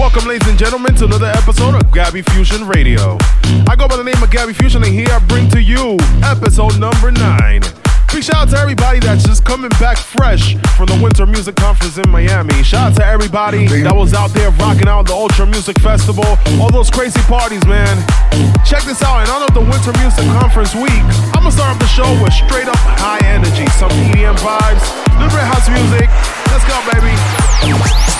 Welcome, ladies and gentlemen, to another episode of Gabby Fusion Radio. I go by the name of Gabby Fusion, and here I bring to you episode number nine. Big shout out to everybody that's just coming back fresh from the Winter Music Conference in Miami. Shout out to everybody that was out there rocking out the Ultra Music Festival, all those crazy parties, man. Check this out, in honor of the Winter Music Conference week, I'm gonna start off the show with straight up high energy, some EDM vibes, little bit of house music. Let's go, baby.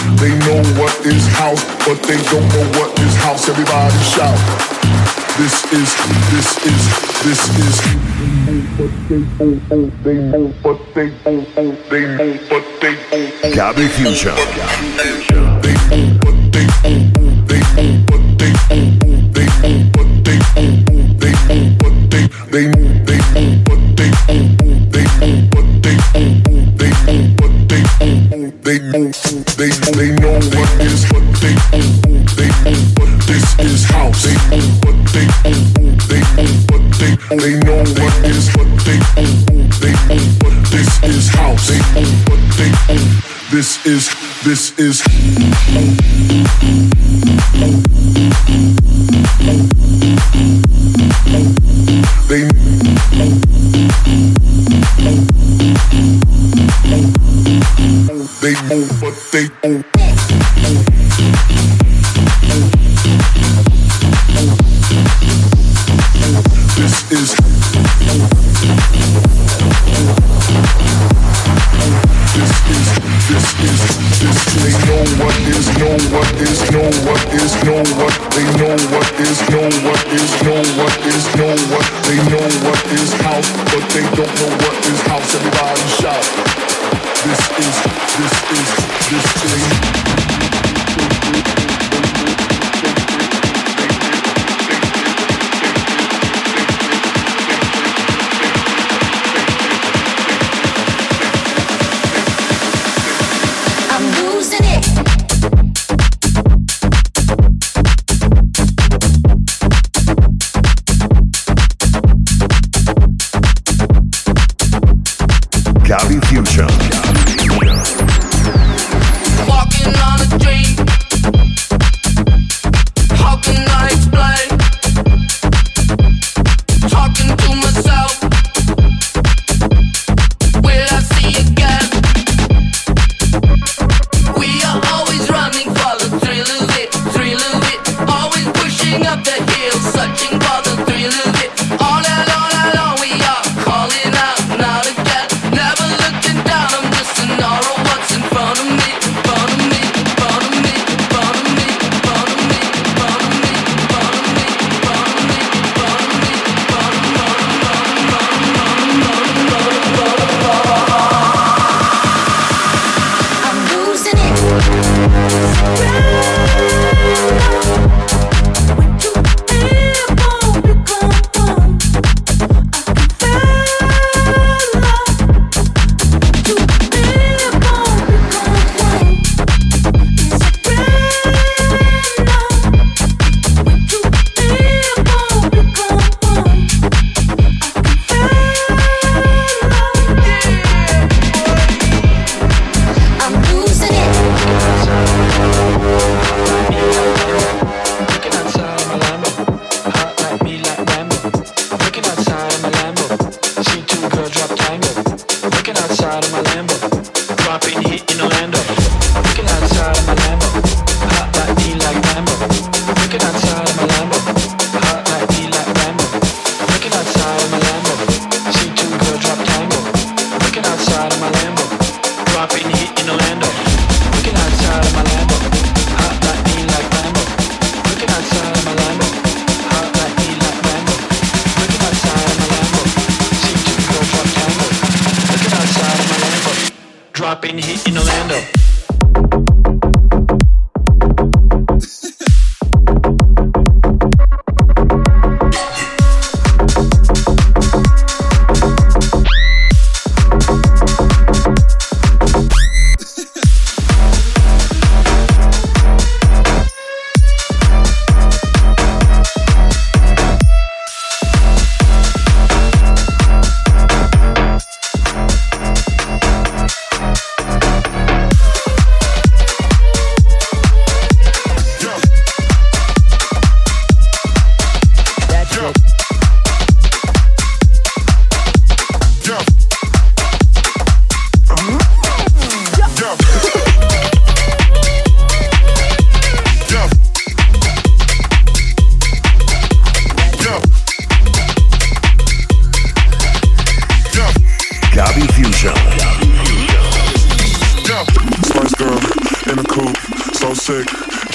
They know what is house, but they don't know what is house. Everybody shout. This is, this is, this is. They they they they. Gabby Fusion. They but they they they they they they they, they they know, know, they know, they they know what is what they know, they know, but this is house. They know what they know, they know, but they they know what is what they know, they know, but this is house. They know what they know. This is this is. They they they this is this is this they know what is know what is know what is know what they know what is know what is know what is know what they know what is house but they don't know what is house everybody shout this is this is this is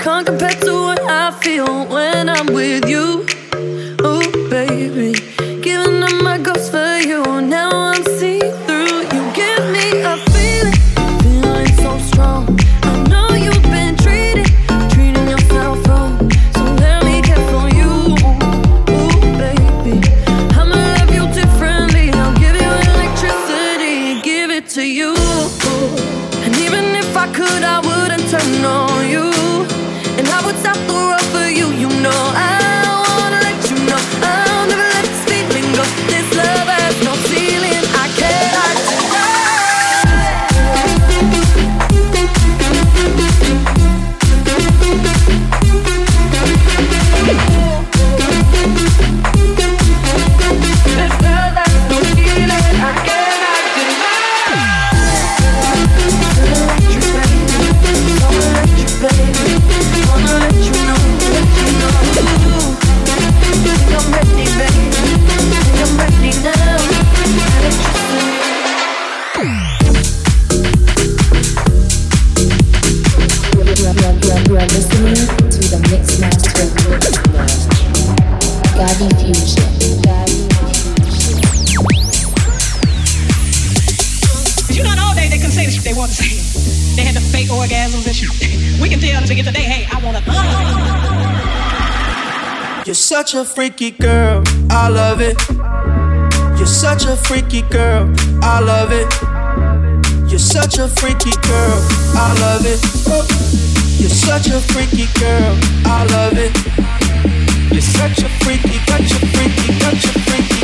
can't compare to what I feel when I'm with you. Oh, baby. a freaky girl, I love it. You're such a freaky girl, I love it. You're such a freaky girl, I love it. You're such a freaky girl, I love it. You're such a freaky, such a freaky, such a freaky.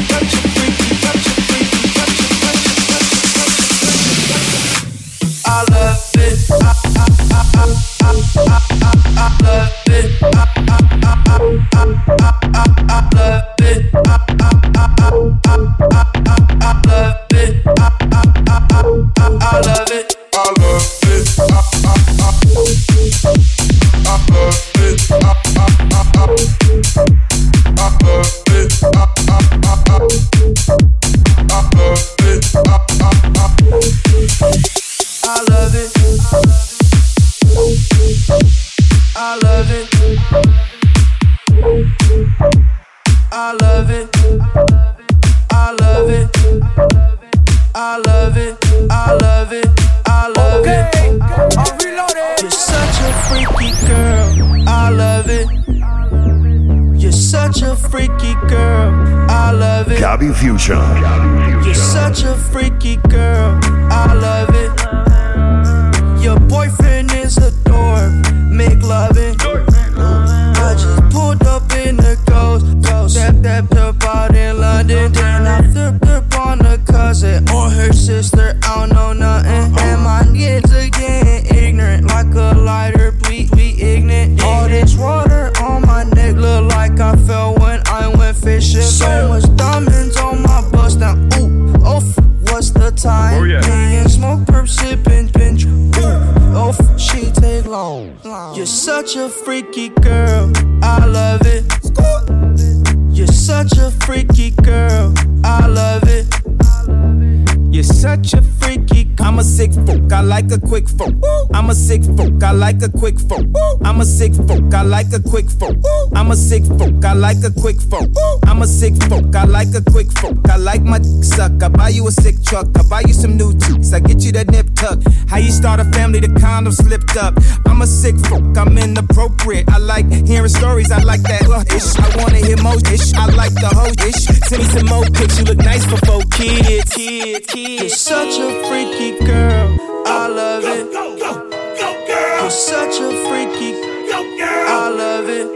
Quick folk. I'm a sick folk. I like a quick folk. I'm a sick folk. I like a quick folk. I'm a sick folk. I like a quick folk. I'm a sick folk. I like a quick folk. I like my dick suck. I buy you a sick truck. I buy you some new teeth. I get you that nip tuck. How you start a family? The condom slipped up. I'm a sick folk. I'm inappropriate. I like hearing stories. I like that uh, ish. I wanna hear more ish. I like the whole ish. Send me some more pics. You look nice for four kids. You're such a freaky girl. I love it. You're such a freaky. Yo girl. I love it.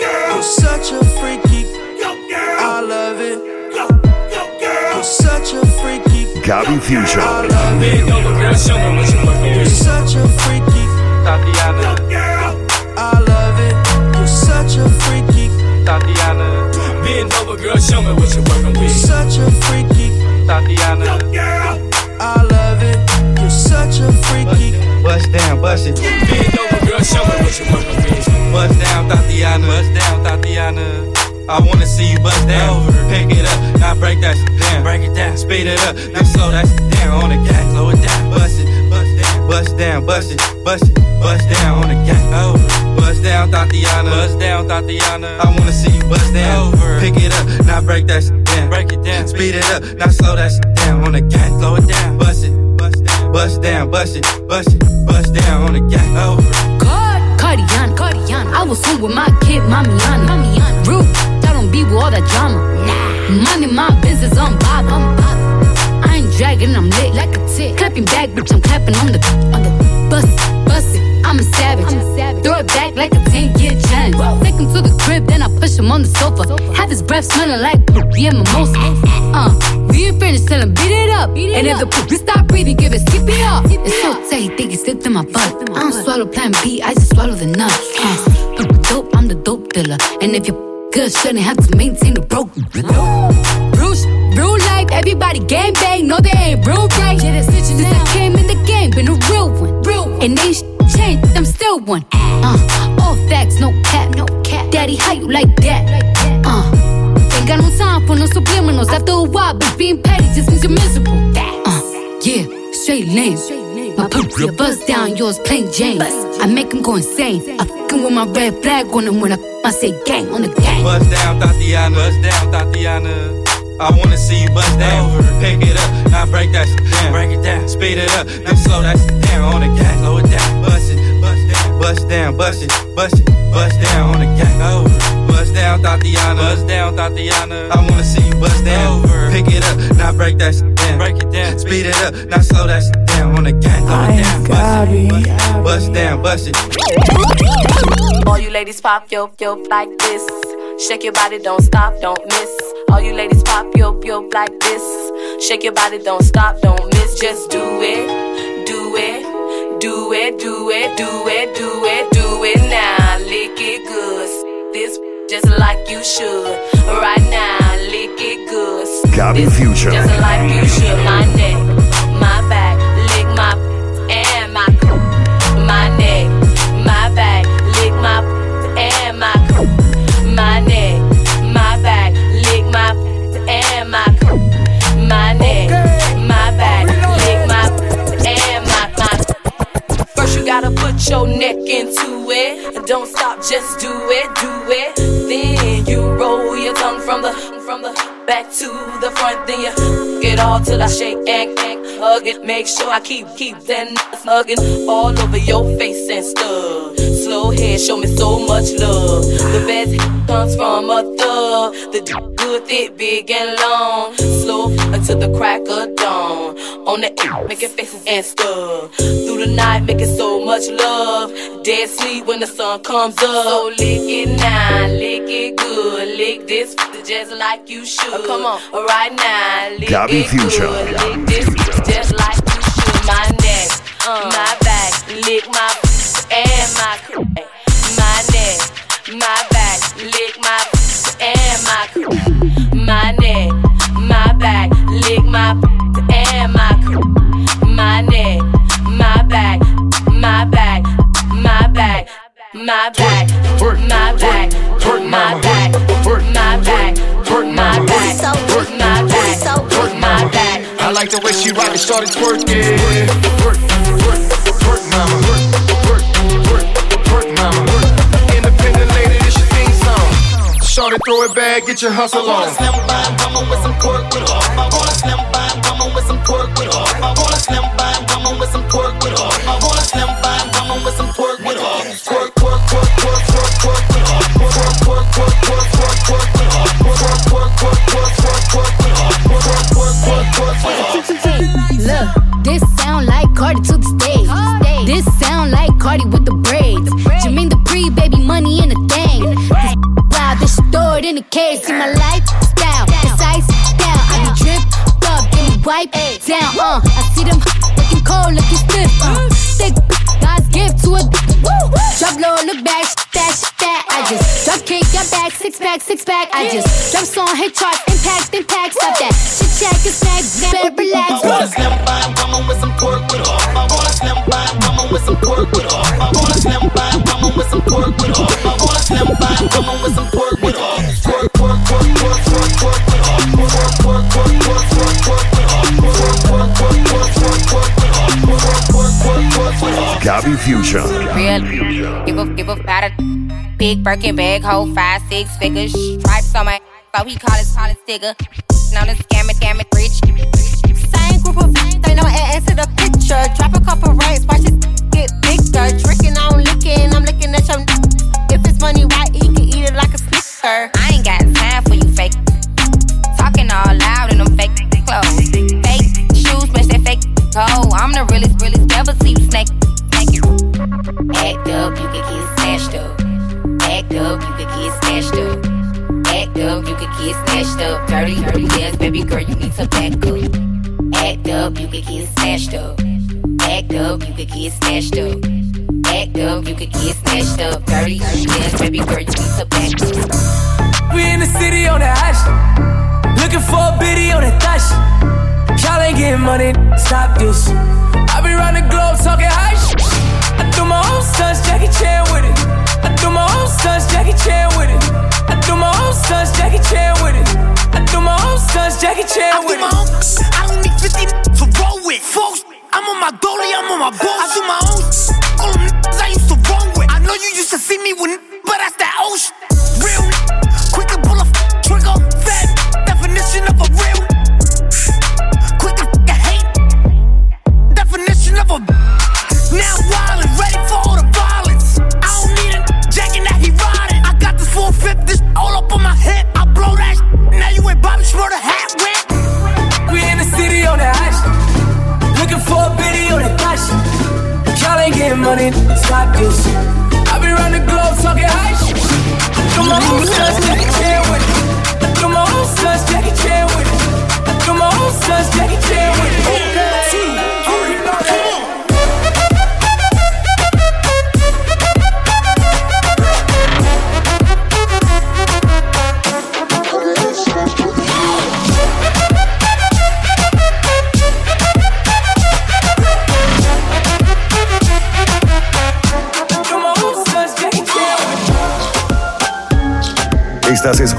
You're such a freaky. Yo girl. I love it. You're such a freaky. Gabby Fusion. I love it. You're such a freaky. I love it. You're such a freaky. Bend over, girl, show me what you're working You're with. such a freaky. I love it. You're such a freaky. Bust down, bust it. Bend over, girl, show me what you're working with. Bust down, Tatiana. Bust down, Tatiana. I wanna see you bust down. Pick it up, now break that shit down. Break it down, speed it up, now slow that shit down on the gas. Slow it down, bust it, bust down, bust down, bust it, bust it, bust down on the gas. Over, bust down, Tatiana. Bust down, Tatiana. I wanna see you bust down. Over, pick it up, now break that shit down. Break it down, speed it up, now slow that shit down on the gas. Slow it down, bust it, bust down, bust it, bust it, bust down on the gas. Over. Oh. Cardiana, Cardiana. I was home with my kid, Mamiana. Mamiana. Rude, I don't be with all that drama. Nah. Money, my business, I'm bothered. I'm bothered. I ain't dragging, I'm lit like a tick. Clapping back, bitch, I'm clapping on the on the bus bust it. I'm a savage. I'm a savage. Throw it back like a 10 year challenge. Take him to the push him on the sofa. Have his breath smelling like yeah, mimosa. Uh, we ain't finished, tell him beat it up. and if the poop stop breathing, give it skip it up. It's so tight, think it slipped in my butt. I don't swallow plan B, I just swallow the nut. Uh, dope, I'm the dope dealer. And if you're good, shouldn't have to maintain the broke. Bruce, real life, everybody gang bang, no they ain't real right. Yeah, that's Since I came in the game, been a real one. Real one. And they sh- changed, I'm still one. Uh, all facts, no cap. Daddy, how you like that? Uh, ain't got no time for no subliminals. After a while, but being petty just means you're miserable. Uh, yeah, straight lame. My pump, your buzz down, yours plain Jane. I make him go insane. I fucking with my red flag on him when I, I say gang on the gang. Bust down, Tatiana. Bust down, Tatiana. I wanna see you bust down. Pick it up, now break that shit down. Break it down, speed it up, now slow that shit down on the gas. Slow it down, bust it, bust down, bust down, bust it, bust it, bust down on the gas. Over, bust down, Tatiana. Bust down, Tatiana. I wanna see you bust down. Over, pick it up, now break that shit down. Break it down, speed it up, now slow that shit down on the gas. Slow it down, bust it, bust down, bust it. All you ladies pop yo yo like this. Shake your body, don't stop, don't miss. All you ladies pop yo yo like this. Shake your body, don't stop, don't miss. Just do it, do it, do it, do it, do it, do it, do it now. Lick it good. This just like you should. Right now, lick it good. Gabby Fusion. Just like you should. My neck, don't stop, just do it, do it. Then you roll your tongue from the from the back to the front, then you get all till I shake and, and hug it. Make sure I keep keep that nuts hugging all over your face and stuff. Slow head, show me so much love. The best comes from a thug. The d- good, thick, big and long. Slow until the crack of dawn. On the air, making faces and stuff. Through the night, making so much love. Dead sleep when the sun comes up. So lick it now, lick it good. Lick this f- just like you should. Oh, come on, right now, lick Gabby it Fusion. good. Lick this f- just like you should. My neck, uh. my back, lick my f- and my my neck, my back, lick my and my my neck, my back, lick my and my my neck, my back, my back, my back, my back, my back, my back, my back, my back, my back, my back. I like the way she rock it, started twerking. Twerk, twerk, twerk, mama. Song. Throw it back, get your hustle on. Slim by, mama with some twerk with her. I wanna slim by, mama with some twerk with her. I wanna slim by, mama with some twerk with her. I wanna slim by, mama with some twerk with her. Twerk, twerk, twerk, twerk, twerk, twerk with her. Twerk, twerk, twerk, twerk, twerk, twerk with her. Twerk, twerk, twerk, twerk, twerk, twerk with her. Twerk, twerk, twerk, twerk, twerk with her. Look, this sound like Cardi to the stage. This sound like Cardi with the braids. Jermaine Dupri, baby, money in a thing. This wild, stored in a cage. See my lifestyle, ice down. I be dripped up, me wipe down. Uh, I see them looking cold, looking stiff. Uh, thick God's gift to a drop low, look back, that, that. I just drop kick, got back, six pack, six pack. I just drop song, hit charts, impact, impact. Stop that shit, check, and snack, better relax. I wanna slim by, mama with some twerk with her. I wanna slim by, mama with some twerk with her. I wanna slim by, mama with some twerk with her. I wanna slim by, mama with some Gabby Fusion. Real, give a give a powder. Big Birkin bag, hold five six figures. Stripes on my, so he call his call his digger. Known as scam it, rich. Same group of they know add to the picture. Drop a couple racks, watch it get bigger. Drinking, I'm licking, I'm looking at your. If it's money, why eat? Can eat it like a snicker. I ain't got time for you fake. Talking all loud in them fake clothes. Fake shoes, match that fake toe. I'm the realest, realest, never see you snake. Act up, you can get snatched up. Act up, you can get snatched up. Act up, you can get snatched up. Dirty, dirty, yes, baby girl, you need to back up. Act up, you can get snatched up. Act up, you can get snatched up. Act up, you can get snatched up. Dirty, dirty, yes, baby girl, you need to back up. We in the city on that hot. Looking for a biddy on that thot. Y'all ain't getting money, stop this. I be round the globe talking high shit. I do my own stunts, Jackie Chan with it. I threw my own stunts, Jackie Chan with it. I do my own stunts, Jackie Chan with it.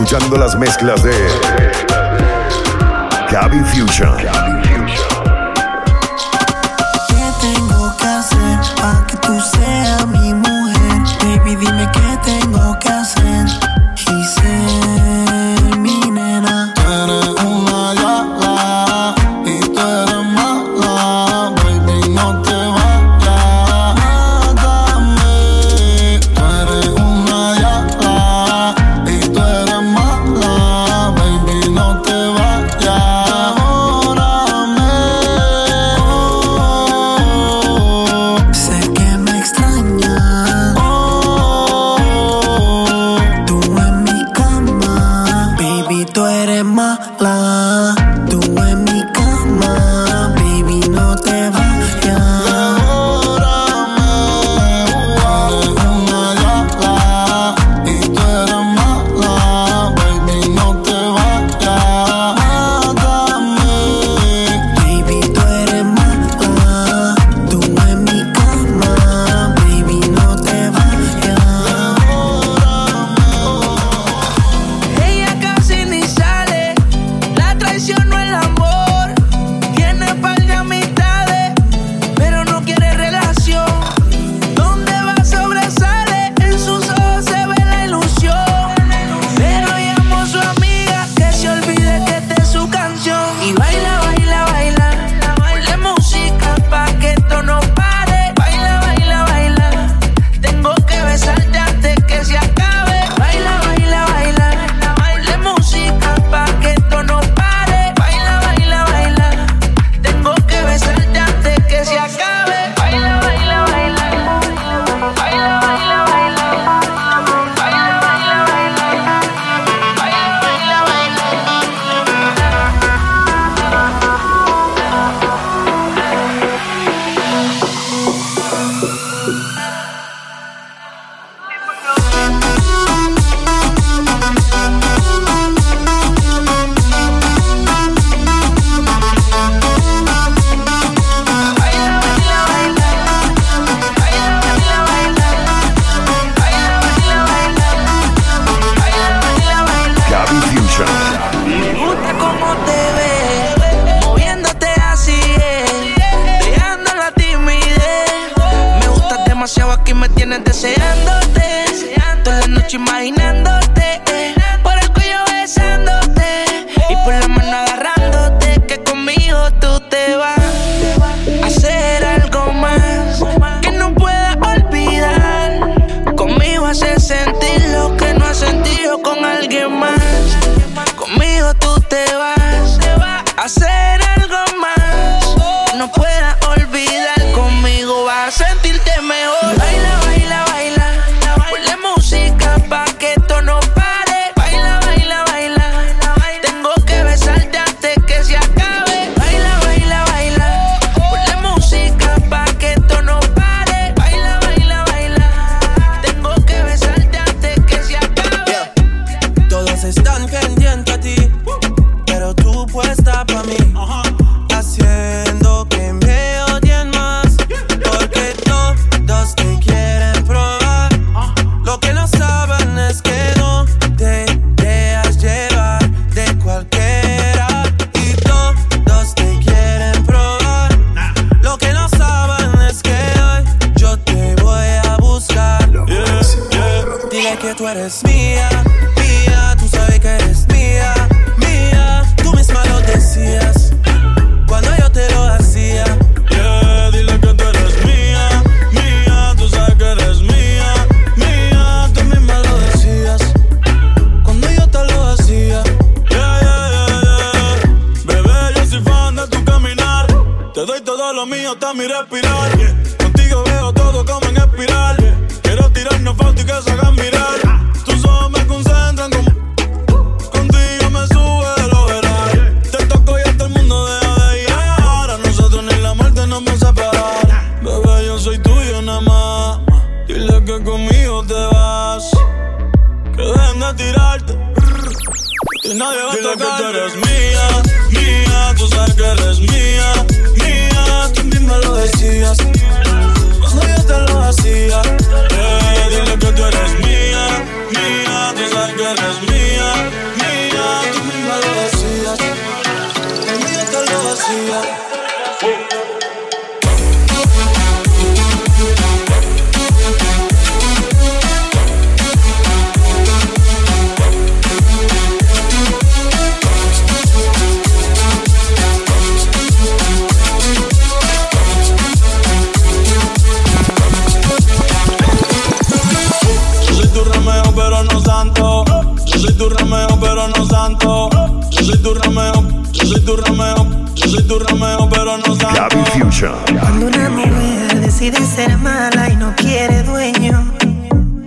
Escuchando las mezclas de Gabby Fusion. Toda doy todo lo mío hasta mi respirar. Contigo veo todo como en espiral. Quiero tirarnos fotos y que se hagan mirar. Tus ojos me concentran como contigo me sube el overall. Te toco y hasta el mundo deja de llegar. A nosotros ni la muerte nos va a separar. Bebé, yo soy tuyo nada más. Dile que conmigo te vas. Que dejen de tirarte. Y nadie va Dile a que tocarte. tú eres mía, mía, tú sabes que eres mía, misma lo decías. Cuando yo te lo hacía, eh, dile que tú eres mía, mía, sabes que eres mía, mía, tú misma lo decías. Cuando yo te lo hacía. Tu Romeo, yo soy tu Romeo, yo soy tu Romeo, pero no Fusion. Cuando una mujer decide ser mala y no quiere dueño,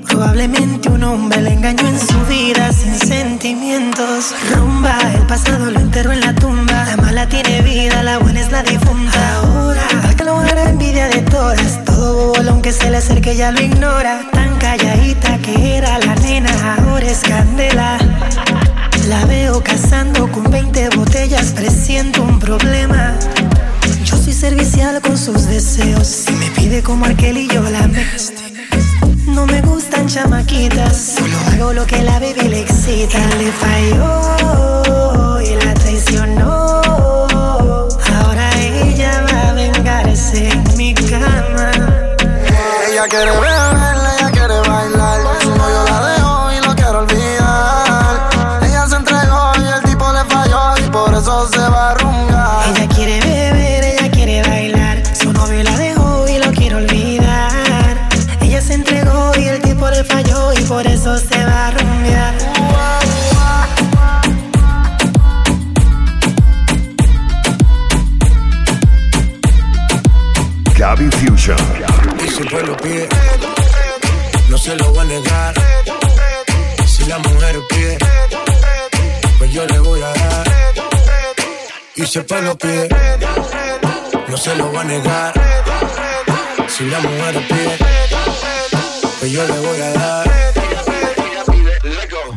probablemente un hombre le engañó en su vida sin sentimientos. Rumba, el pasado lo enterró en la tumba. La mala tiene vida, la buena es la difunta. Ahora, al que lo hará envidia de todas, todo bolón que se le acerque ya lo ignora. Tan calladita que era la nena, ahora es candela. La veo cazando con 20 botellas, presiento un problema. Yo soy servicial con sus deseos. Si me pide como aquel y yo la me. No me gustan chamaquitas, solo hago lo que la no se lo voy a negar. Si la mujer pide, pues yo le voy a dar.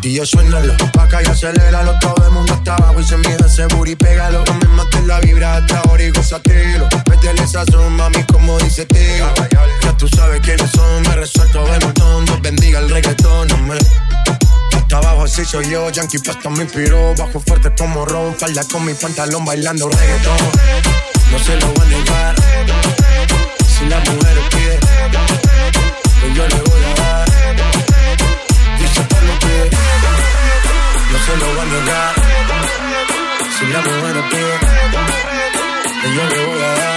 DJ suénalo, pa' acá y aceléralo. Todo el mundo está abajo y se mide ese booty Pégalo, no me mates la vibra hasta ahora y gózatelo. Métele esa son, mami, como dice tío Ya tú sabes quiénes son, me resuelto de montón. Dios bendiga el reggaetón, me hasta abajo así soy yo, Yankee Pasta me inspiró Bajo fuerte como Ron, falda con mi pantalón bailando reggaetón No se lo voy a negar Si la mujer pide, pues yo le voy a dar. Dice por lo que no se lo va a negar. Si la mujer pide, que yo le voy a dar.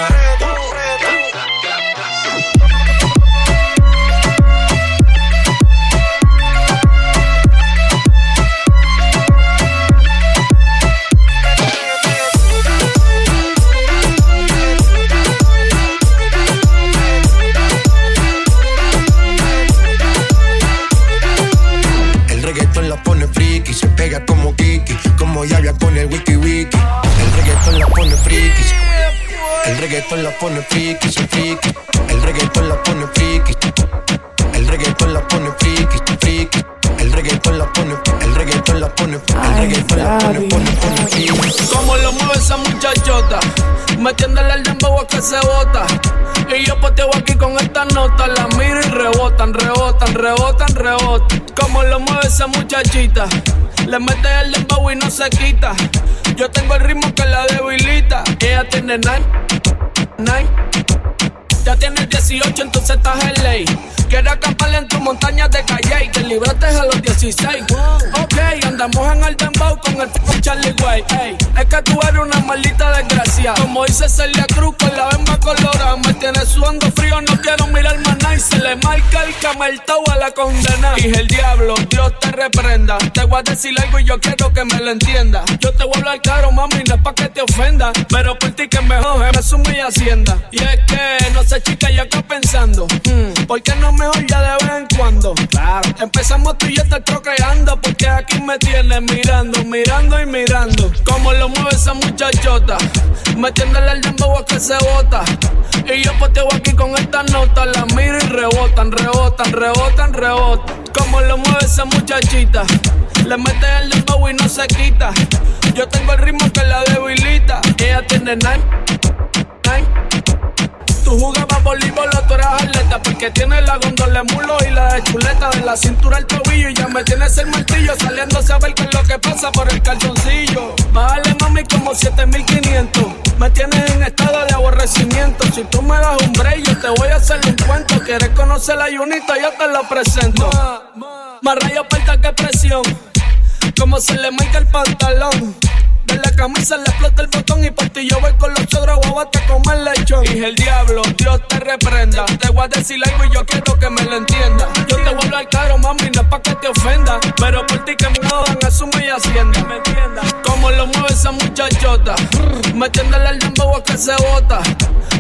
La pone friki. El reggaetón la pone friki, el reggaetón la pone friki, friki. El reggaetón la pone, el reggaetón la pone, el reggaetón la pone, pone, pone friki. Como lo mueve esa muchachota, metiéndole el dembow a que se bota. Y yo poteo aquí con esta nota, la miro y rebotan, rebotan, rebotan, rebotan. Como lo mueve esa muchachita, le mete el dembow y no se quita. Yo tengo el ritmo que la debilita. Ella tiene nine, nine. Ya tienes 18, entonces estás en ley. Quiero acampar en tu montaña de calle y te libraste a los 16. Ok, andamos en el dembow con el f Charlie Way. Ey, es que tú eres una maldita desgracia. Como dice Celia Cruz con la bemba colorada. Me tienes sudando frío, no quiero mirar más nada. Y se le marca el cameltao a la condena. Dije el diablo, Dios te reprenda. Te voy a decir algo y yo quiero que me lo entienda. Yo te voy a hablar claro, mami, no es pa' que te ofenda. Pero por ti que me jode, me sume y hacienda. Y es que, no sé, chica, yo acá pensando. hmm, ¿Por qué no mejor ya de vez en cuando? Claro. Empezamos tú y yo estar procreando. Porque aquí me tienes mirando, mirando y mirando. Como lo mueve esa muchachota. Metiéndole el dembow a que se bota. Y yo poteo aquí con esta nota. La miro y rebotan, rebotan, rebotan, rebotan. Como lo mueve esa muchachita. Le mete el dembow y no se quita. Yo tengo el ritmo que la debilita. Ella tiene nine, nine. Tú jugabas voleibol o tú eras atleta Porque tienes la gondola mulo y la de chuleta De la cintura al tobillo y ya me tienes el martillo Saliéndose a ver qué es lo que pasa por el calzoncillo. Bájale mami como 7500 Me tienes en estado de aborrecimiento. Si tú me das un break yo te voy a hacer un cuento. Quieres conocer la Junita yo te lo presento. Más rayo falta que presión. Como se le marca el pantalón de la camisa le explota el botón y por ti yo voy con los ogros guabate a comer lechón. Dije el diablo, Dios te reprenda. Te voy a decir algo y yo quiero que me lo entienda. Yo te voy a hablar claro, mami, no es pa' que te ofenda. Pero por ti que me jodan, asume y hacienda. ¿Me entiendas? Como lo mueve esa muchachota. Metiéndole el dembow a que se bota.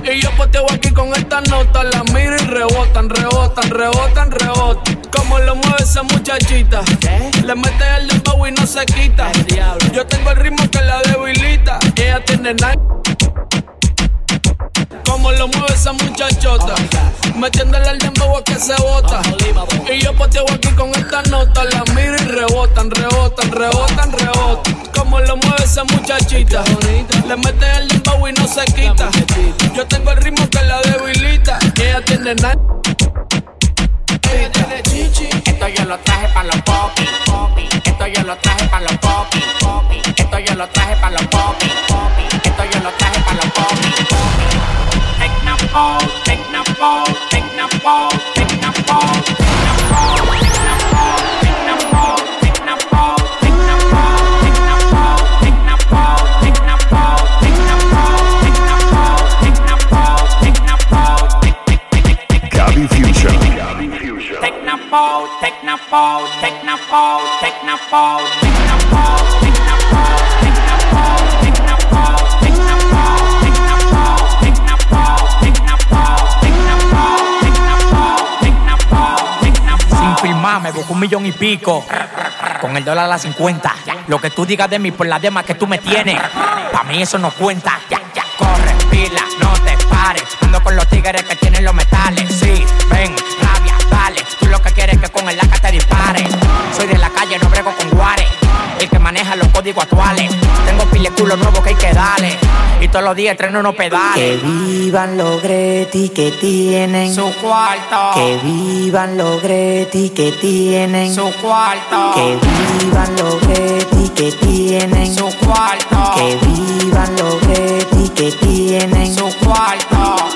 Y yo poteo aquí con esta nota. La miro y rebotan, rebotan, rebotan, rebotan. Como lo mueve esa muchachita. Le mete el dembow y no se quita. Yo tengo el ritmo que la debilita. Ella tiene nine. Como lo mueve esa muchachota. Metiéndole el dembow a que se bota. Y yo poteo aquí con esta nota. La miro y rebotan, rebotan, rebotan, rebotan. Como lo mueve esa muchachita. Le mete el dembow y no se quita. Yo tengo el ritmo que la debilita. Ella tiene Esto yo lo traje para los popis. Esto yo lo traje para los popis. Esto yo lo traje para los popis. Esto yo lo traje para los popis. Tecnapo, Tecnapo, Tecnapo, Tecnapo, Sin firmar me busco un millón y pico. Con el dólar a las 50. Lo que tú digas de mí por la demás que tú me tienes. Pa' mí eso no cuenta. Ya, ya, corre, pila, no te pares. Ando con los tigres que tienen los metales. Sí, ven, lo que quieres es que con el AK te dispare. Soy de la calle, no brego con guares. El que maneja los códigos actuales. Tengo pile culo nuevo que hay que darle. Y todos los días estreno unos Que pedales. vivan los Greti que tienen Su cuarto. Que vivan los Greti que tienen Su cuarto. Que vivan los Greti que tienen Su cuarto. Que vivan los Greti que tienen Su cuarto.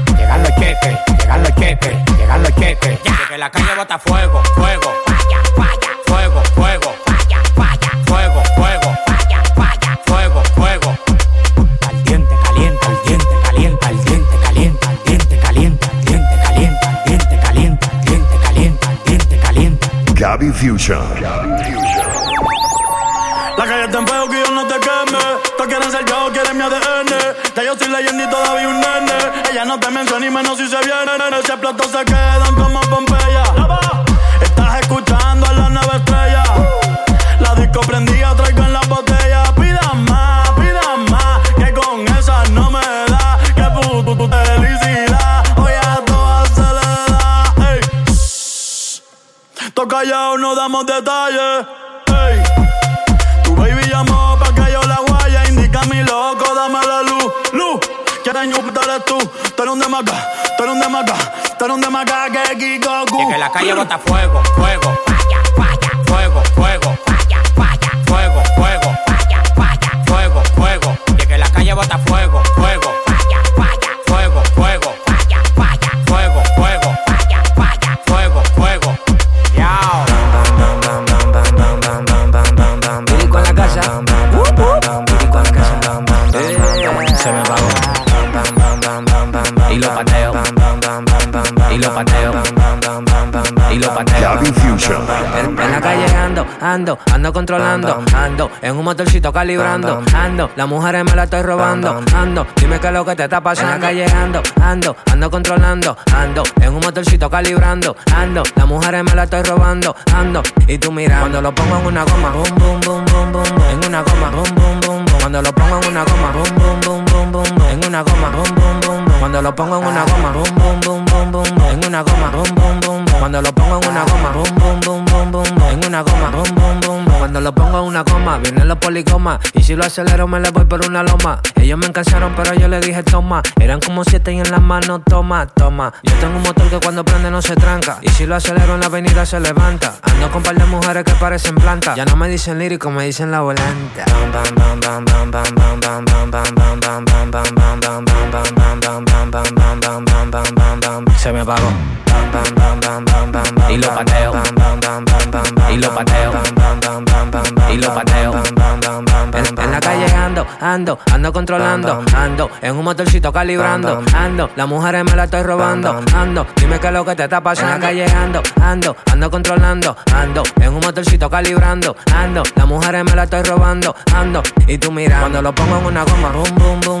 Llegan los cheques, llegan los cheques, llegan los cheques. Ya. Que la calle bota fuego, fuego. Falla, falla. Fuego, fuego. Falla, falla. Fuego, fuego. Falla, falla. Fuego, fuego. Al diente calienta, al diente calienta, al diente calienta, al diente calienta, al diente calienta, al diente calienta, al diente calienta, al diente calienta. Gaby Fusion. La calle está en fuego que yo no te queme. Tú quieren ser yo, quieres mi ADN. Ya yo soy leyenda y todavía no te menciona y menos si se vienen. en Ese plato se quedan como Pompeya. Estás escuchando a la nueva estrella. La disco prendida, traigo en la botella. Pida más, pida más, que con esas no me da. Que puto tu felicidad, hoy a todas se le da. Ey. Toca ya o no damos detalles. daño, dale tú. Tú eres un demaga, tú eres un demaga, tú un que gigogu. Y que la calle bota fuego, fuego. Falla, falla. Fuego, fuego. Falla, falla. Fuego, fuego. Falla, falla. Fuego, fuego. Y que la calle bota fuego. Ando, ando controlando, ando en un motorcito calibrando, ando, las mujeres me la estoy robando, ando, dime qué es lo que te está pasando. En la calle ando, ando, ando controlando, ando en un motorcito calibrando, ando, las mujeres me la estoy robando, ando, y tú mirando. Cuando lo pongo en una goma, boom, boom, boom, boom, boom, en una goma, boom, boom, boom, boom. Cuando lo pongo en una goma, boom, boom, boom en una goma, boom, boom, boom. Cuando lo pongo en una goma, boom, boom, boom, boom, boom. En una goma, boom, boom, boom. Cuando lo pongo en una goma, boom, boom, boom, boom, boom. En una goma, boom, boom, boom. Cuando lo pongo en una goma, vienen los poligomas. Y si lo acelero, me le voy por una loma. Ellos me cansaron, pero yo le dije toma. Eran como siete y en las manos, toma, toma. Yo tengo un motor que cuando prende no se tranca. Y si lo acelero en la avenida se levanta. Ando con par de mujeres que parecen plantas. Ya no me dicen lírico, me dicen la volanta. Bam, bam, bam, bam, bam, bam, bam, bam, bam, bam, bam, bam se me apagó y lo pateo y lo pateo y lo pateo en, la calle ando ando ando controlando ando en un motorcito calibrando ando las mujeres me la estoy robando ando dime qué es lo que te está pasando en la calle ando ando ando controlando ando en un motorcito calibrando ando las mujeres me la estoy robando ando y tú mirando cuando lo pongo en una goma boom boom boom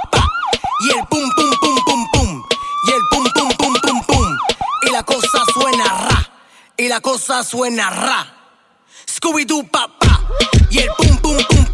y la cosa suena ra. Scooby-Doo, papá, pa. y el pum, pum, pum.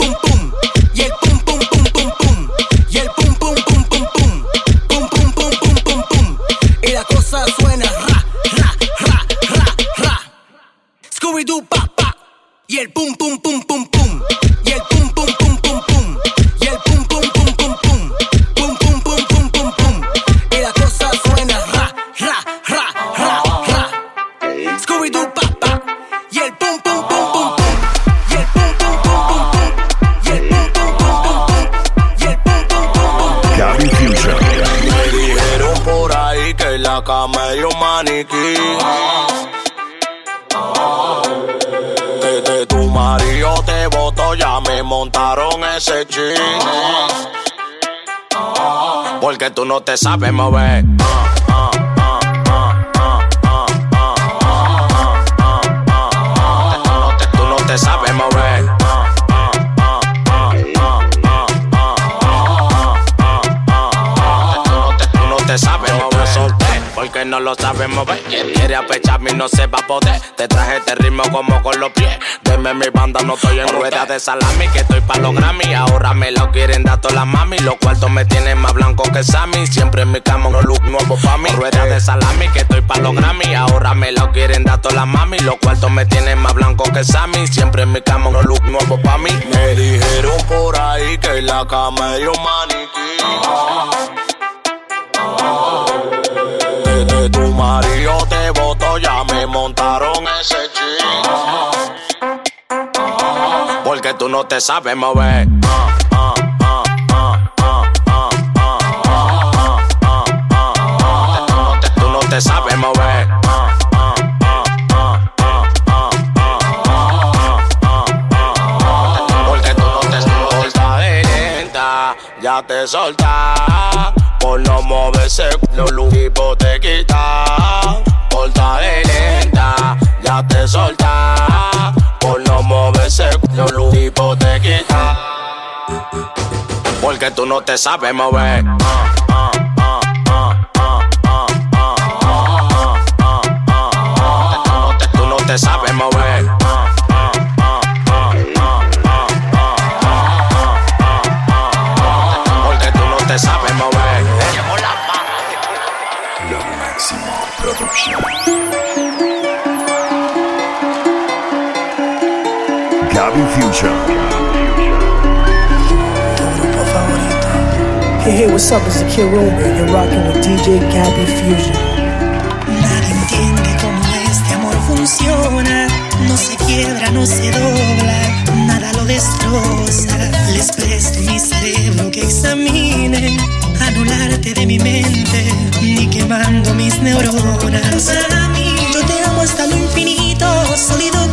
Tú no te sabes mover. Tú no te sabes mover. Sabes mover. Solté, porque no lo sabes mover. Quien quiere apecharme y no se va a poder. Te traje este ritmo como con los pies. Deme mi banda, no estoy en rueda de salami. Que estoy pa' los Grammy. Ahora me lo quieren dar todas las mami. Los cuartos me tienen más blanco que Sammy. Siempre en mi cama un look nuevo pa' mí. Rueda de salami, que estoy pa' los Grammy. Ahora me lo quieren dar todas las mami. Los cuartos me tienen más blanco que Sammy. Siempre en mi cama un look nuevo pa' mí. Me dijeron por ahí que la cama hay un maniquí. Desde tu marido te voto, ya me montaron ese. Porque no te sabes mover. Tú no te sabes mover. Porque tú no te lenta, ya te soltas. Tú no te sabes mover. Tú what's up? It's Kid Romer, and you're rocking with DJ Gabby Fusion. Nadie entiende cómo este amor funciona. No se quiebra, no se dobla, nada lo destroza. Les presto mi cerebro que examinen, anularte de mi mente, ni quemando mis neuronas. Para mí, yo te amo hasta lo infinito, sólido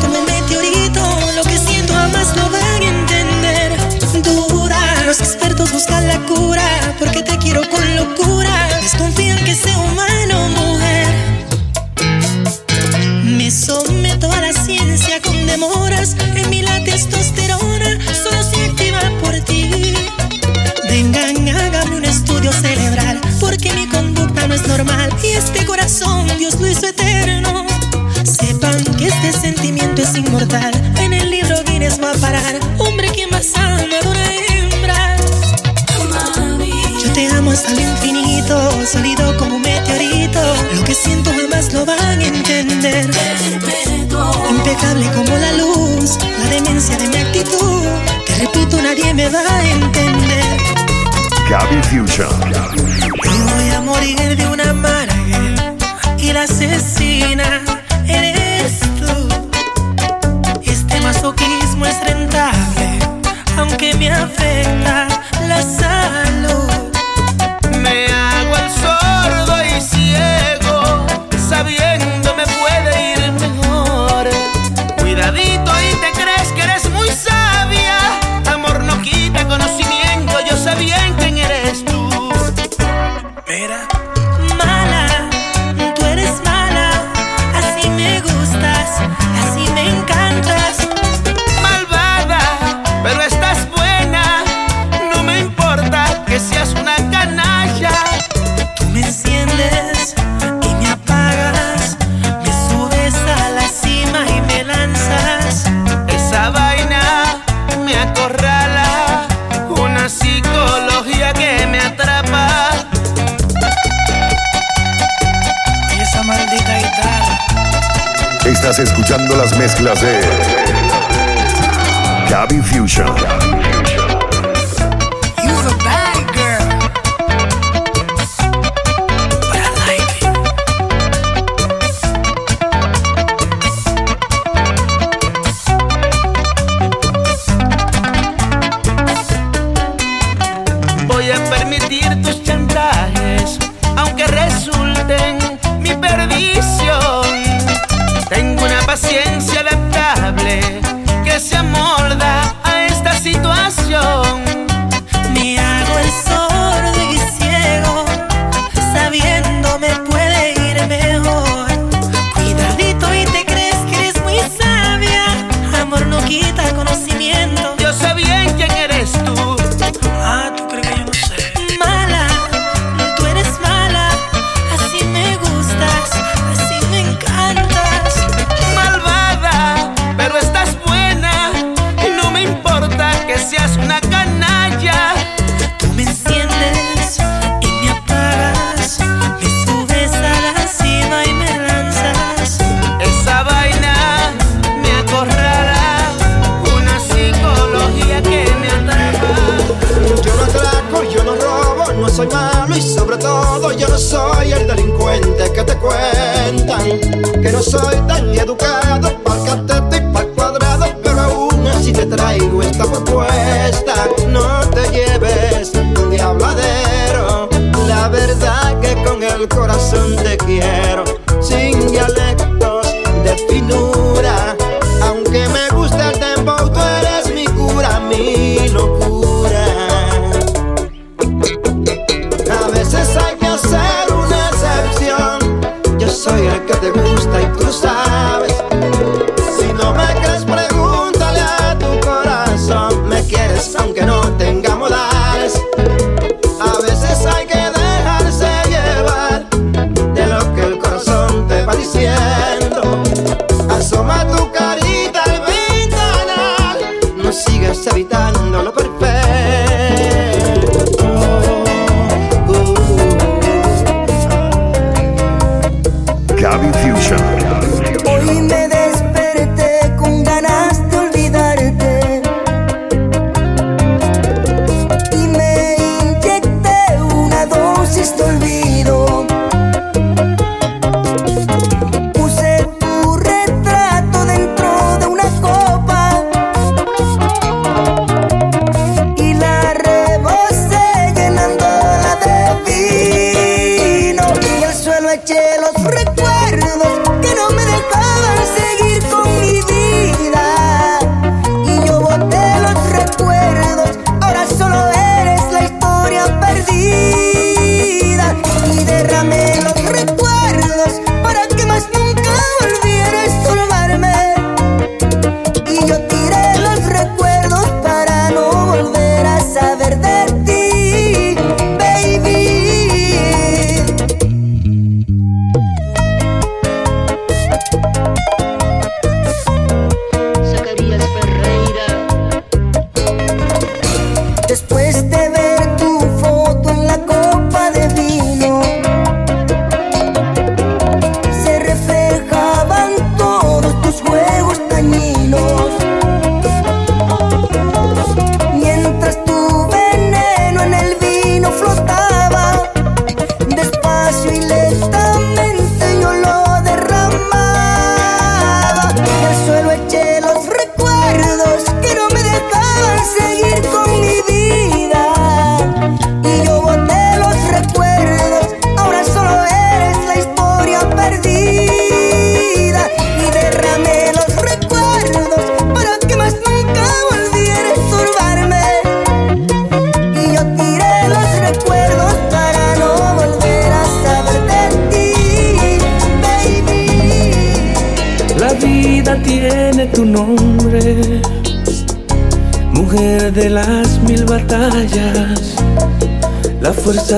locura. Desconfían que sea humano, mujer. Me someto a la ciencia con demoras. En mí la testosterona solo se activa por ti. Vengan, hágame un estudio cerebral, porque mi conducta no es normal. Y este corazón Dios lo hizo eterno. Sepan que este sentimiento es inmortal. En el libro Guinness va a parar. Hombre que más ama de una hembra. Yo te amo hasta el infinito, sólido como un meteorito. Lo que siento jamás lo van a entender. Impecable como la luz, la demencia de mi actitud. Te repito, nadie me va a entender. Gaby Fusion. Me voy a morir de una amarga y la asesina Escuchando las mezclas de Gaby Fusion. Cuentan que no soy tan educado pa'l cateto y pa'l cuadrado, pero aún así te traigo esta propuesta. No te lleves de habladero, la verdad que con el corazón te quiero, sin dialectos de finura.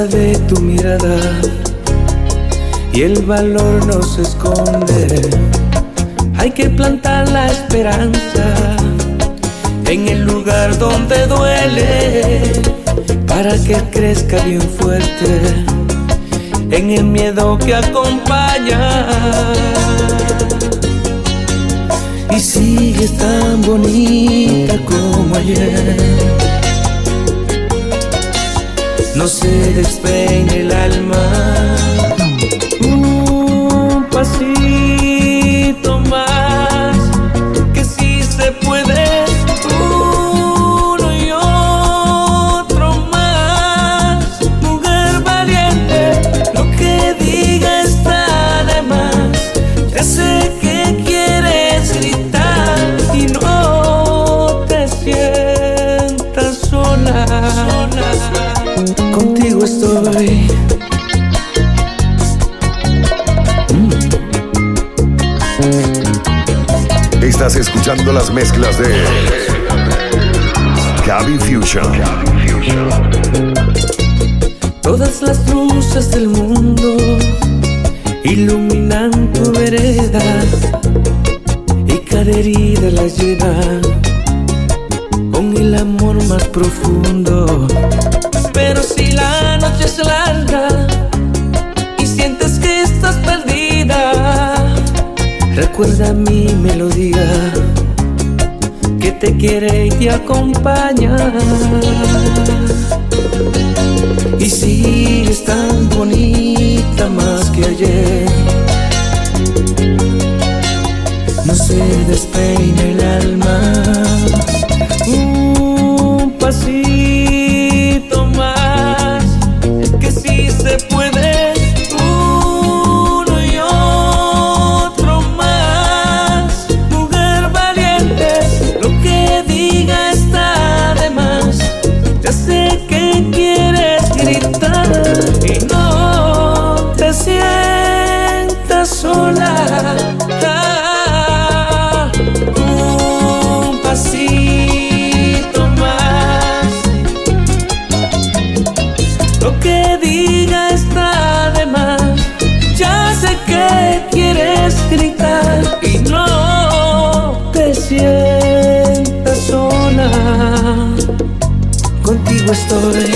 De tu mirada y el valor no se esconde. Hay que plantar la esperanza en el lugar donde duele para que crezca bien fuerte en el miedo que acompaña. Y sigues tan bonita como ayer. No se despeine el alma. Un pasito más, que si se puede. Uno y otro más, mujer valiente, lo que diga está de más. Ya sé Estoy. Estás escuchando las mezclas de Gaby Fusion. Todas las luces del mundo iluminan tu vereda y cada herida la llena con el amor más profundo y sientes que estás perdida, recuerda mi melodía que te quiere y te acompaña. Y sigues tan bonita más que ayer. No se despeina el alma. Un pasito story.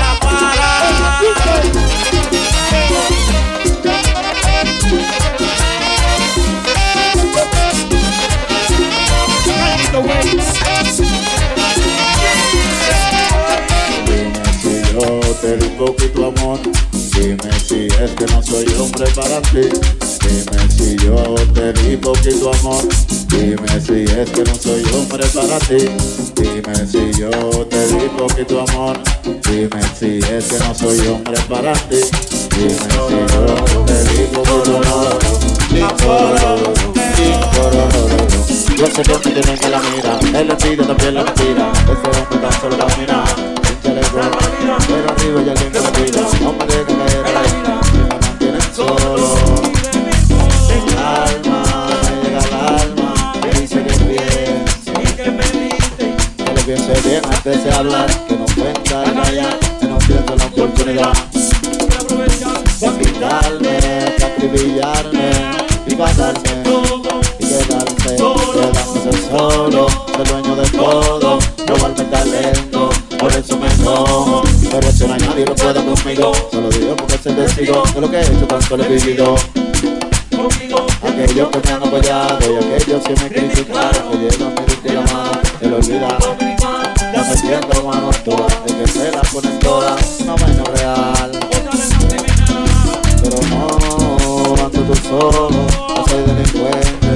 si es que no soy hombre para ti. Dime si yo te di poquito amor. Dime si es que no soy hombre para ti. Dime si yo te di poquito amor. Dime si es que no soy hombre para ti. Dime si yo te di poquito amor. Yo sé que me que la mira, el envidia también la mentira. Ese hombre tan solo camina, échale fuego, pero arriba ya alguien que me tira. No me mantienen solo. El alma, me llega al alma, me dice que piense, que lo piense bien antes de hablar, que no cuenta y callar, que no pierda la oportunidad. De quitarme, de acribillarme y pasarme y quedarse, quedarse solo, ser dueño de todo, robarme talento, por eso me enojo, pero eso no hay nadie lo puede conmigo, solo digo porque se decido de lo que he hecho tanto lo he vivido. Aquellos que me han apoyado y aquellos que me criticaron, que llegan mi y la mano, el olvidar. Ya me siento hermano todas, de que se las ponen todas, una vaina real. Pero no, ando tú solo, no soy delincuente.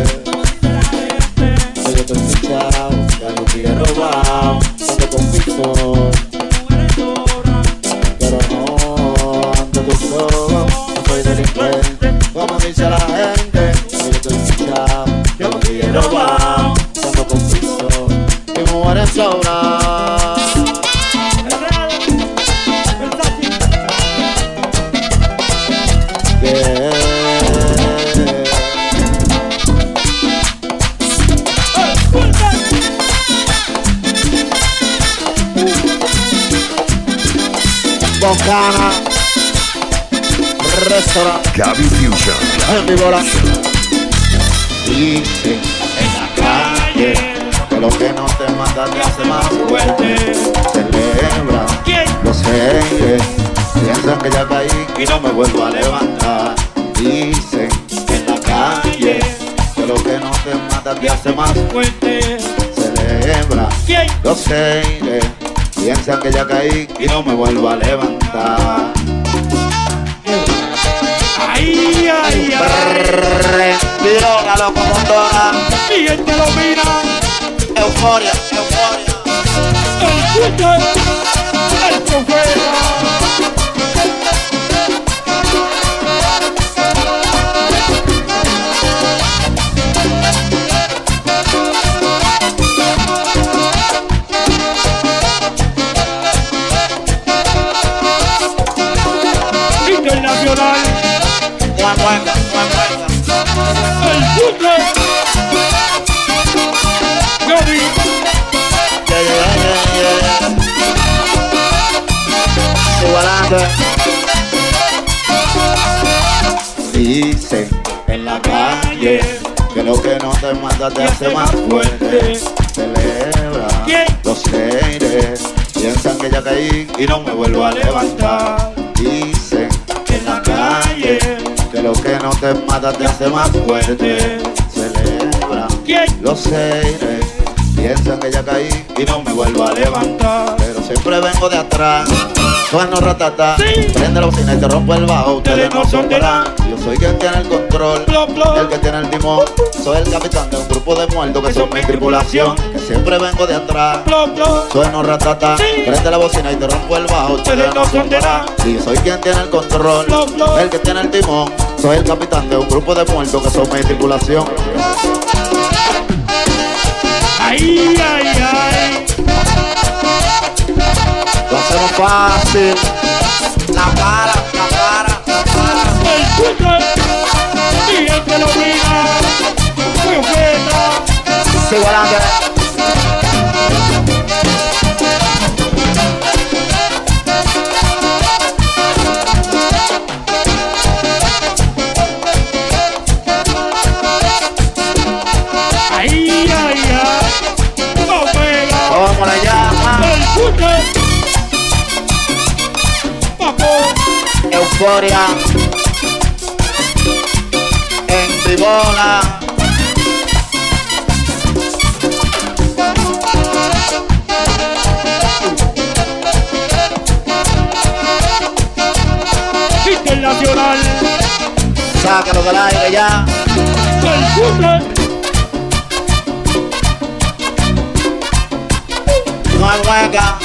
Soy otro fichado, ya no fui robado, ando Bocana Restaurant Gaby Fusion. en mi bola. Dice en la calle Que lo que no te mata te hace más fuerte. Celebra los reyes Piensan que ya caí y no me vuelvo a levantar. Dicen en la calle Que lo que no te mata te hace más fuerte. Celebra los reyes Piensan que ya caí y no me vuelvo a levantar Ay, ay, ay. Pirona, loco, montona Y él te lo mira. Euforia, euforia El Twitter, el profeta. Hueca el Dicen en la calle Que lo que no te mata te hace más fuerte Celebra los aires Piensan que ya caí y no me vuelvo a levantar lo que no te mata te hace más fuerte. Celebra los aires. Piensan que ya caí y no me vuelvo a levantar. Pero siempre vengo de atrás. Sueno ratata. Prende la bocina y te rompo el bajo. Ustedes no son de Yo soy quien tiene el control. El que tiene el timón. Soy el capitán de un grupo de muertos que son mi tripulación. Que siempre vengo de atrás. Sueno ratata. Prende la bocina y te rompo el bajo. Ustedes no son de yo soy quien tiene el control. El que tiene el timón Soy el capitán de un grupo de muertos que son mi tripulación ay, ay, ay. Lo hacemos fácil. La para, la para, la para. El Twitter, y él te lo mira. Profeta, Sigo adelante. Euforia. En Vibola. el nacional. Sácalo del aire ya. No hay hueca.